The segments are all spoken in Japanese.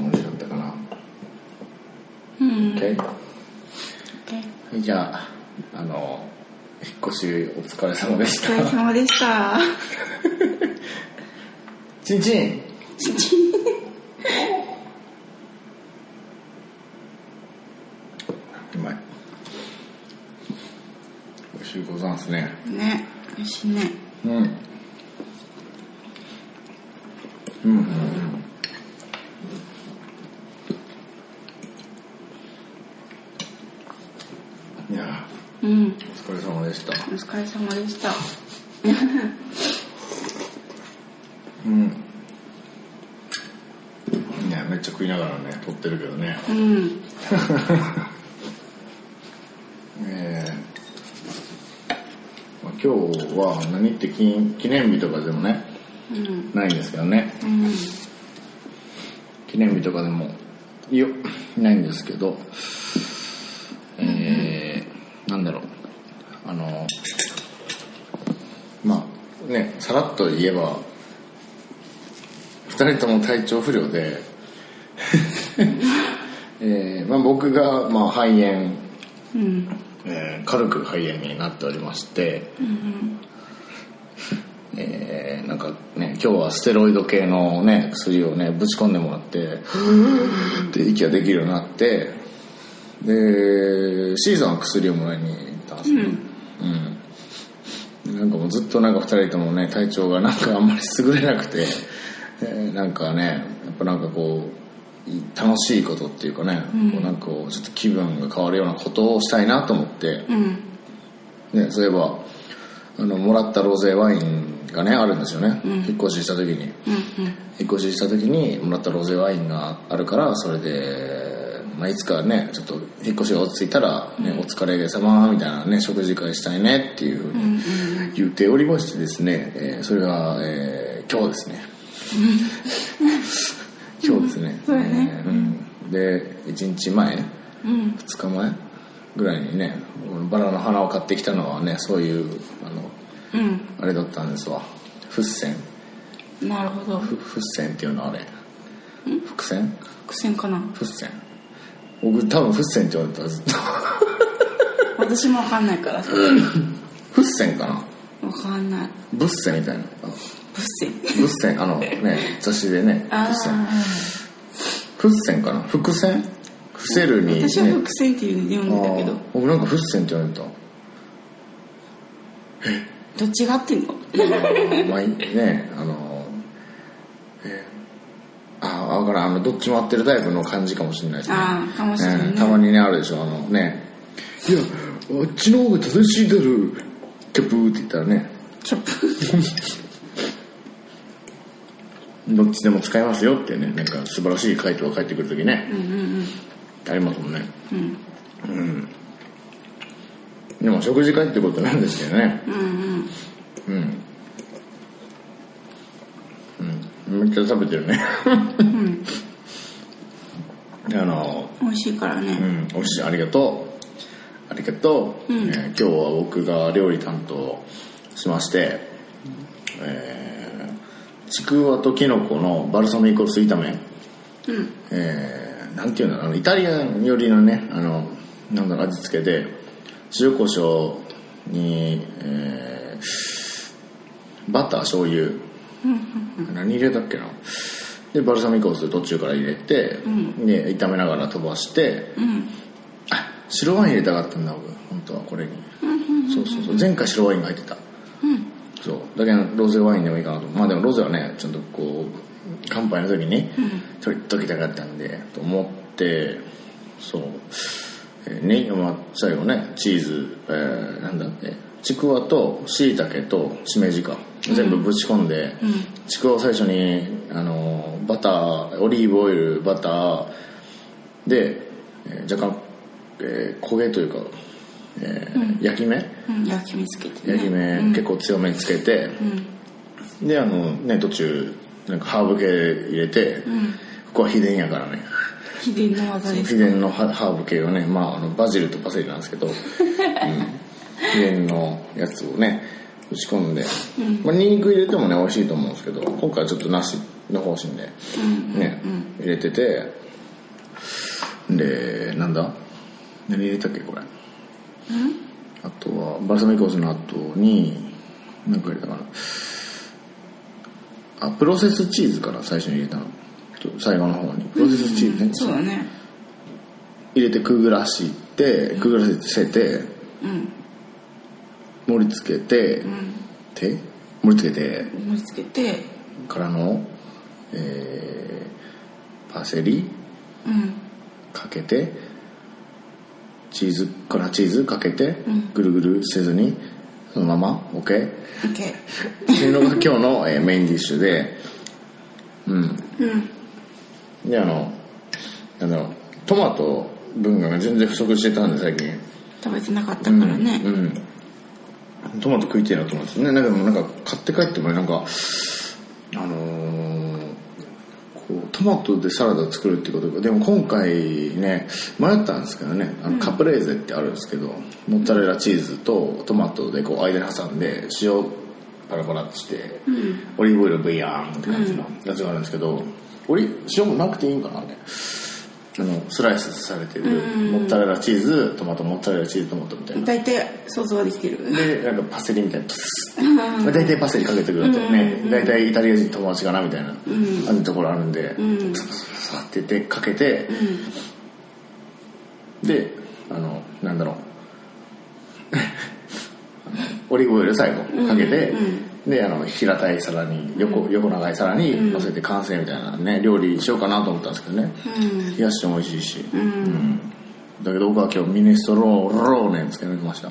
あロゼ入れても美味しかったかな。うん。OK? オッケーじゃああの引っ越しお疲れ様でしお疲れた様でした。チンチンうまい美味しいございますね。ね美味しいね。うんいやうん。お疲れ様でした。お疲れ様でした。うん。いやめっちゃ食いながらね撮ってるけどね。うん。え。ーまあ、今日は何って記記念日とかでもねうん。ないんですけどね。うん。記念日とかでもいよないんですけどえー、なんだろうあのまあねさらっと言えば2人とも体調不良で、えーまあ、僕が、まあ、肺炎、うん。えー軽く肺炎になっておりまして、うんえーなんかね今日はステロイド系のね薬をねぶち込んでもらってで息ができるようになってでシーズンは薬をもらいに行ったんですね。うん、なんかもうずっとなんか2人ともね体調がなんかあんまり優れなくて、えーなんかねやっぱなんかこうい楽しいことっていうかね、こうなんかちょっと気分が変わるようなことをしたいなと思って、うん。ね、そういえばあのもらったロゼワインがねあるんですよね、うん。引っ越しした時に。うん引っ越しした時にもらったロゼワインがあるからそれで、まあ、いつかねちょっと引っ越しが落ち着いたら、ねお疲れ様みたいなね食事会したいねっていうふうに言っておりましてですね、えーそれが、えー今日ですね。今日ですね,、そうだね。えーうん、で1日前うん。2日前ぐらいにねバラの花を買ってきたのはねそういうあのうん。あれだったんですわ。フッセンなるほど。フフッセンっていうのあれ。伏線苦戦かな。フッセン僕多分フッセンって言われたらず。っと私もわかんないから。フッセンかな？わかんない。ブッセみたいな。あブッセン。ブッセン。あのね雑誌でね。フあッセン。あフッセンかな？伏線？伏せるにね私は伏線っていう読んでたけど。僕なんかフッセンって言われた。どっちが合ってんの？まあねあのえ分からんあのどっちも合ってるタイプの感じかもしれないですね。ああかもしれないねたまにねあるでしょあのね。いやあっちの方が正しいだろキャプーって言ったらね。キャップ。どっちでも使えますよってねなんか素晴らしい回答が返ってくる時ね。うんうんありますもんね。うん。うん。でも食事会ってことなんですけどね。うんうん。うん。うん。めっちゃ食べてるねうん。あの美味しいからうねん美味しい。ありがとう。ありがとう、うん。えー今日は僕が料理担当しましてえーちくわときのこのバルサミコ酢炒め。うん。えーなんていうんだろう。あのイタリアン寄りのねあのなんだろう味付けで塩コショウに、えーバター醤油。何入れたっけなでバルサミコ酢途中から入れて、ん。で炒めながら飛ばしてうん。あ白ワイン入れたかったんだ僕。本当はこれに、そうそうそう。前回白ワインが入ってた。うん。そう。だけどロゼワインでもいいかなと。まあでもロゼはねちゃんとこう乾杯の時に取りときたかったんでと思ってそう、えーねまあ、最後ねチーズ、えーなんだっけ？ちくわとしいたけとしめじか。全部ぶち込んで、ちくわを最初にあのバターオリーブオイルバターで、えー若干、えー焦げというか、えー焼き目？うん焼き目つけてね。焼き目、結構強めにつけて、であのね途中なんかハーブ系入れて、ここは秘伝やからね。秘伝の技です秘伝のハハーブ系をね、まあ、あのバジルとパセリなんですけど、うん、秘伝のやつをね打ち込んで、まあ、ニンニク入れてもね美味しいと思うんですけど今回はちょっとなしの方針でね、入れててでなんだ？何入れたっけこれ？あとはバルサミコ酢の後に何か入れたかな？あプロセスチーズから最初に入れたの。最後の方に。プロセスチーズね、そうだね。入れてくぐらしてくぐらせてうん盛り付けて、て盛り付けて。盛り付けて。からの、えーパセリ？うん。かけてチーズ粉チーズかけて、ぐるぐるせずにそのまま OK? っていうのが今日の、えーメインディッシュで。うん。ーうん。であのなんだろうトマト分が全然不足してたんで最近。食べてなかったからね。うん、トマト食いてえなと思うんですね。なんかでもなんか買って帰ってもねなんかあのーこうトマトでサラダ作るってことでも今回ね迷ったんですけどね。あのカプレーゼってあるんですけど、モッツァレラチーズとトマトでこう間に挟んで塩パラパラってして、オリーブオイルブイヤーンって感じのやつがあるんですけど、オリ塩もなくていいんかなねあのスライスされてるモッツァレラチーズトマトモッツァレラチーズトマトみたいな。大体想像はできてる。でなんかパセリみたいなまあ大体パセリかけてくるとね。大体イタリア人友達かなみたいな感じのところあるんでうん。ササササって言ってかけてであのなんだろうオリーブオイル最後かけてであの平たい皿に横横長い皿に乗せて完成みたいなね料理しようかなと思ったんですけどね。うん。冷やしても美味しいし。うん。だけど僕は今日ミネストローローネつけてました。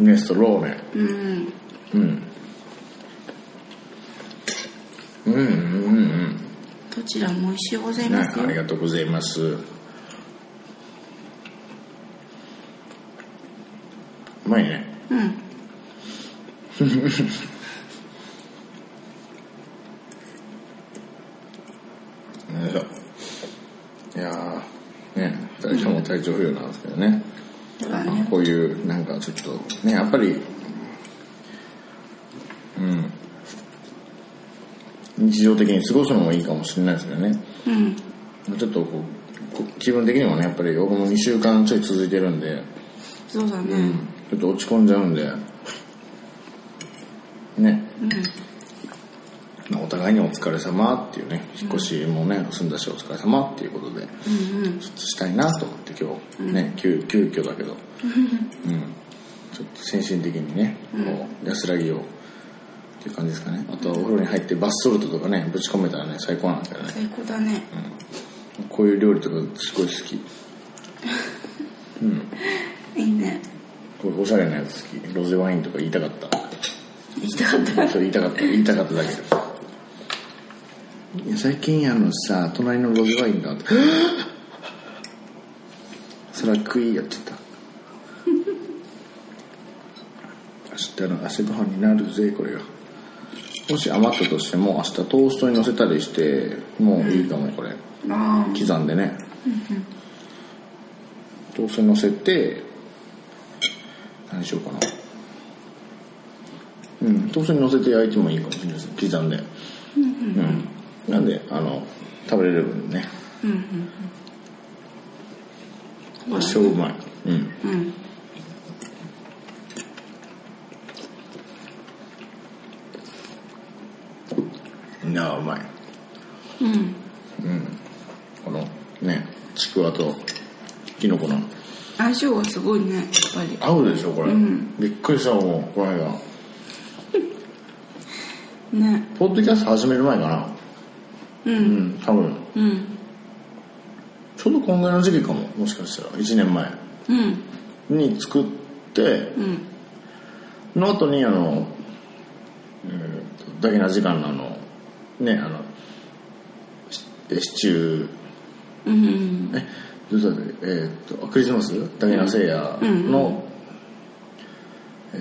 ミネストローネうん。うん。うんうんうんどちらも美味しゅうございうんねますよ。ありがとうございます。うまいね。うん。よ いしょ。いやーね2人とも体調不良なんですけどね。そうだね。こういうなんかちょっとねやっぱりうん。日常的に過ごすのもいいかもしれないですけどね。うん。ちょっとこうこ気分的にもねやっぱり僕も2週間ちょい続いてるんで、そうだね。ちょっと落ち込んじゃうんでね、まあお互いにお疲れ様っていうね引っ越しもね済ん。だしお疲れ様っていうことでうんうん。ちょっとしたいなと思って今日ね、急急遽だけど、うん、ちょっと精神的にねこう安らぎをっていう感じですかね。あとお風呂に入ってバスソルトとかねぶち込めたらね最高なんですけどね。最高だね。こういう料理とかすごい好き。いいね。こうおしゃれなやつ好き。ロゼワインとか言いたかった。行きたかった。言いたかった。言いたかっただけで。す最近あのさ隣のロゼワインが それは食いやっちゃった。明日の朝ごはんになるぜこれが。もし余ったとしても明日トーストに乗せたりしてもういいかもこれ。あ刻んでね。トーストに乗せて何しようかな。うんトーストに乗せて焼いてもいいかもしれないです。刻んで。うんなんであの食べれる分ね。あうんうん。超うまい。うん。うんうまい。うん。このねちくわときのこの。相性がすごいねやっぱり。合うでしょこれ、うん。びっくりしたもんこの間。ね。ポッドキャスト始める前かなううんん多分。うん。ちょうどこんぐらいの時期かももしかしたら。1年前。うん。に作ってうん。その後にあの、えーとだけな時間のあのねあのシえシチュー。うん。えどうだっえーっとあクリスマス？ダゲナセイヤの、え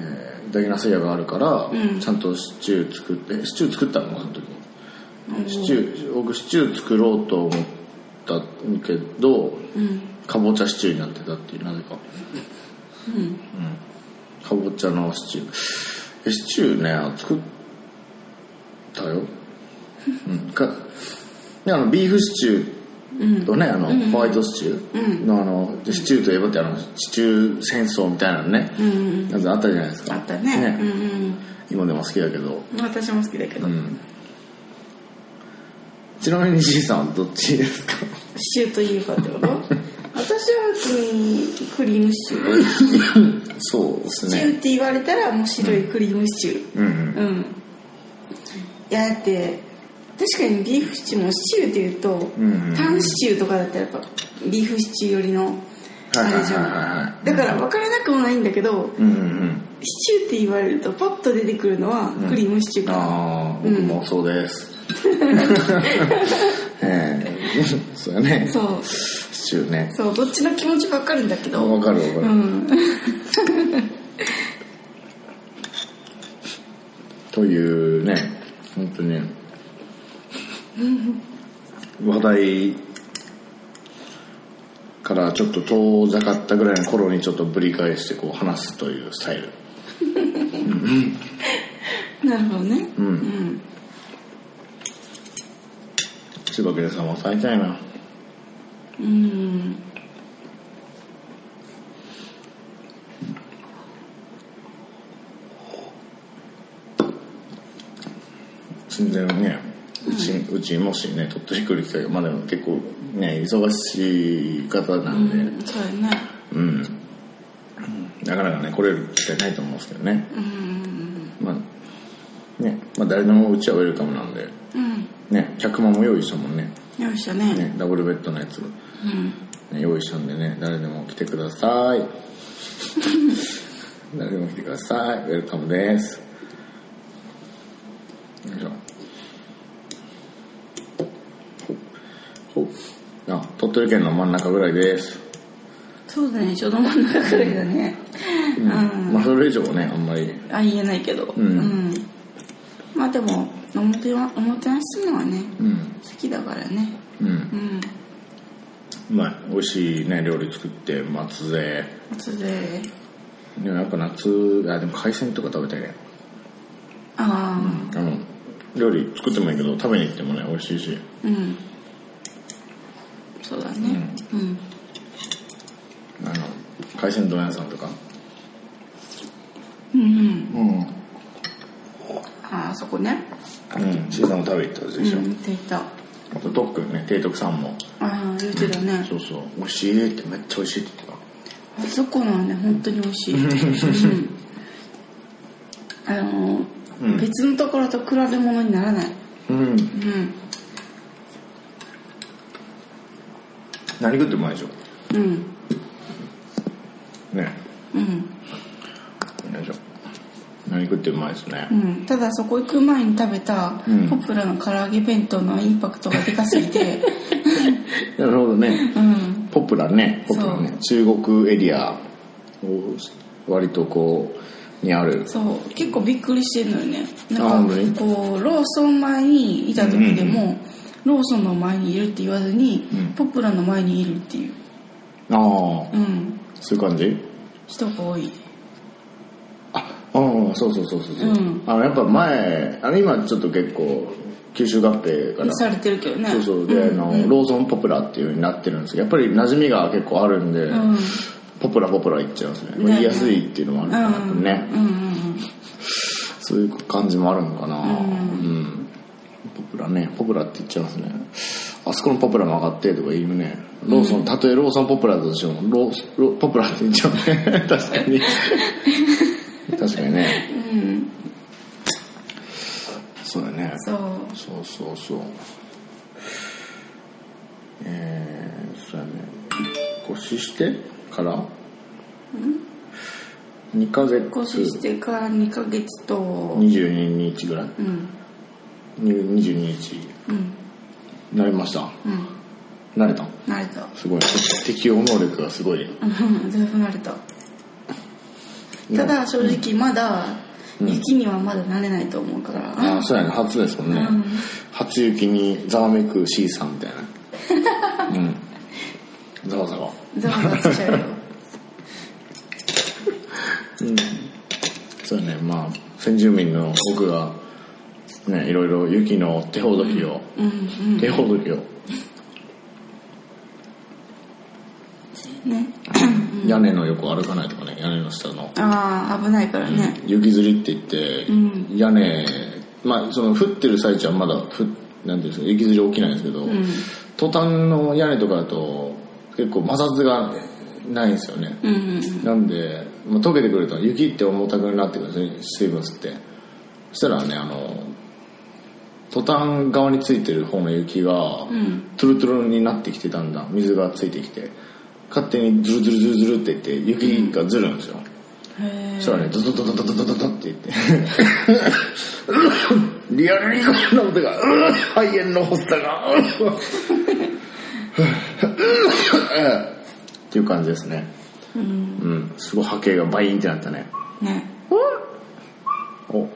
ーダゲナセイヤがあるから、うん。ちゃんとシチュー作ってシチュー作ったの？その時にシチュー僕シチュー作ろうと思ったけどうんかぼちゃシチューになってたっていうなぜか。うん。かぼちゃのシチュー。えシチューね作ったよ。うん。かであのビーフシチューとね、あのホワイトシチューのあのシチューといえばってあのシチュー戦争みたいなのね、うん。あったじゃないですか。あったね。うんうん。今でも好きだけど。私も好きだけど、うんちなみにじいさんはどっちですか？シチューといえばってこと？私は普通にクリームシチュー。そうですシチューっねて言われたらもう白いクリームシチュー。うんうん。うん。いやだって確かにビーフシチューもシチューって言うと、うんうんンシチューとかだったらやっぱビーフシチューよりのあれじゃん。だから分からなくもないんだけどうんうんうん。シチューって言われるとパッと出てくるのはクリームシチューかな、ああ僕もそうです、え えそうやね。そう。シチューね。そうどっちの気持ち分かるんだけど。わかるわかる、うん。というね本当に話題からちょっと遠ざかったぐらいの頃にちょっとぶり返してこう話すというスタイル。なるほどね。うん。うん千葉県さんは最たいな。うん。全然ねうち,、うちもしね鳥取来る機会がまあでも結構ね忙しい方なんで。うんそうやね。うん、なかなかね来れる機会ないと思うんですけどね。うん。まあねまあ誰でもうちはウェルカムなんで。うんね客間も用意したもんね。よいしょね。ねダブルベッドのやつ、ね、うん。用意したんでね誰でも来てください。誰でも来てください。ウェルカムです。よいしょ。ほほあ鳥取県の真ん中ぐらいです、そうだねちょうど真ん中くらいだね。うん、まあそれ以上はねあんまり。あ言えないけど。うん。まあでもおもてはおもてなしするのはねうん。好きだからね。うん。うん。うまい美味しいね料理作って松ぜ松ででもやっぱ夏あでも海鮮とか食べたいね。ああ。あの料理作ってもいいけど食べに行ってもね美味しいし。うん。そうだね。うん。あの海鮮丼屋さんとか？うんうん。うん。ああそこねうん。シーザーも食べ行ったでしょ、んって言った。あと特にね提督さんも。ああ言ってたね。そうそう。美味しいってめっちゃ美味しいって言ってあそこのはね本当に美味しい、うん、あの、うん。別のところと比べ物にならない。たうん。うん。何食ってもうまいでしょ。うん。ね。うん何食ってもうまいですね。うん、ただそこ行く前に食べたうん。ポプラの唐揚げ弁当のインパクトがでかすぎて。なるほどね。うん。ポプラね。ポプラね。中国エリアを割とこうにある。そう。結構びっくりしてるのよね。あなんかこうローソン前にいた時でも、ローソンの前にいるって言わずに、うん。ポプラの前にいるっていう。ああうん。そういう感じ？人が多いあそうそうそうそうそう、うん。あのやっぱ前あの今ちょっと結構九州合併からされてるけどね。そうそう。で、ん。あのローソンポプラっていう風になってるんですけどやっぱり馴染みが結構あるんで、うん。ポプラポプラ言っちゃいますね。ね。言いやすいっていうのもあるのかな、うん。ね、うん。うん。そういう感じもあるのかな。ううん、ポプラねポプラって言っちゃいますね。あそこのポプラ曲がってとか言うね。ローソン、たとえローソンポプラだとしてもローロポプラって言っちゃうね。確かに確かにね。うん。そうだね。そう。そうそうそう。えー、そうやね。腰してから？2ヶ月。越してから2ヶ月と。22日ぐらい？うん。に22日。うん。慣れました？うん。慣れた？慣れた。すごい。適応能力がすごい。うん。だいぶ慣れたただ正直まだ雪にはまだ慣れないと思うから、ああそうやね。初ですもんね、うん。初雪にざわめく C さんみたいな。うん。ざわざわ。ざわざわしちゃうよ。うん。そうね。まあ先住民の僕がねいろいろ雪の手ほどきを、うんうん。手ほどきを。ね屋根の横歩かないとかね屋根の下の。ああ危ないからね。雪吊りって言って、うん。屋根まあその降ってる最中はまだふなんていうんですか雪吊り起きないんですけど、うん。トタンの屋根とかだと結構摩擦がないんですよね、うんうんなんで、まあ、溶けてくると雪って重たくなってくるんですね水分吸って。そしたらねあのトタン側についてる方の雪が、うん。トゥルトゥルになってきてだんだん水がついてきて勝手にズルズルズルズルっていって雪がずるんですよ、へそしたらねドドドドドドドドドって言って。リアルにこんな音が肺炎の発作が。っていう感じですね。えうん。うん。すごい波形がバイーンってなったね。ね。お。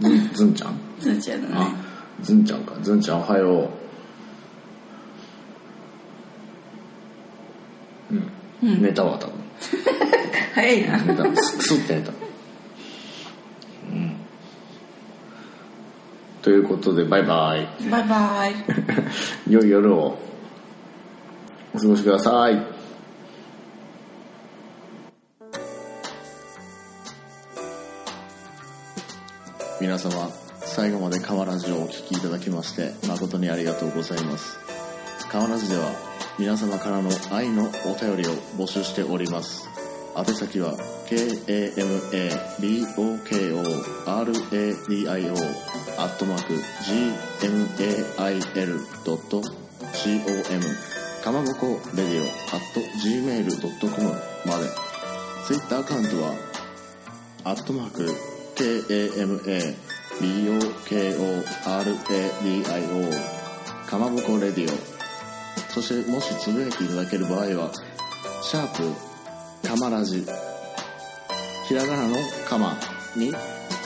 ずんずんちゃん？ずんちゃんだね。あずんちゃんか。ずんちゃんおはよううん、寝たわ多分。早いな。寝た。クスって寝た。うん。ということでバイバイ。バイバイ。良い夜を。お過ごしください。皆様最後まで河ラジオをお聞きいただきまして誠にありがとうございます。河ラジでは皆様からの愛のお便りを募集しております。宛先は k-a-m-a-b-o-k-o-r-a-d-i-o アットマーク gmail.com かまぼこレディオ at gmail.com まで。ツイッターアカウントはアットマーク KAMABOKORADIO かまぼこレディオそしてもしつぶやいていただける場合はシャープかまラジひらがなのかまに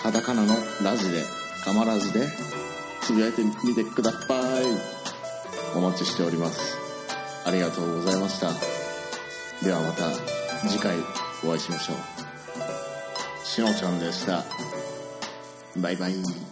カタカナのラジでかまラジでつぶやいてみてください。お待ちしております。ありがとうございました。ではまた次回お会いしましょう。しのちゃんでした。バイバイ。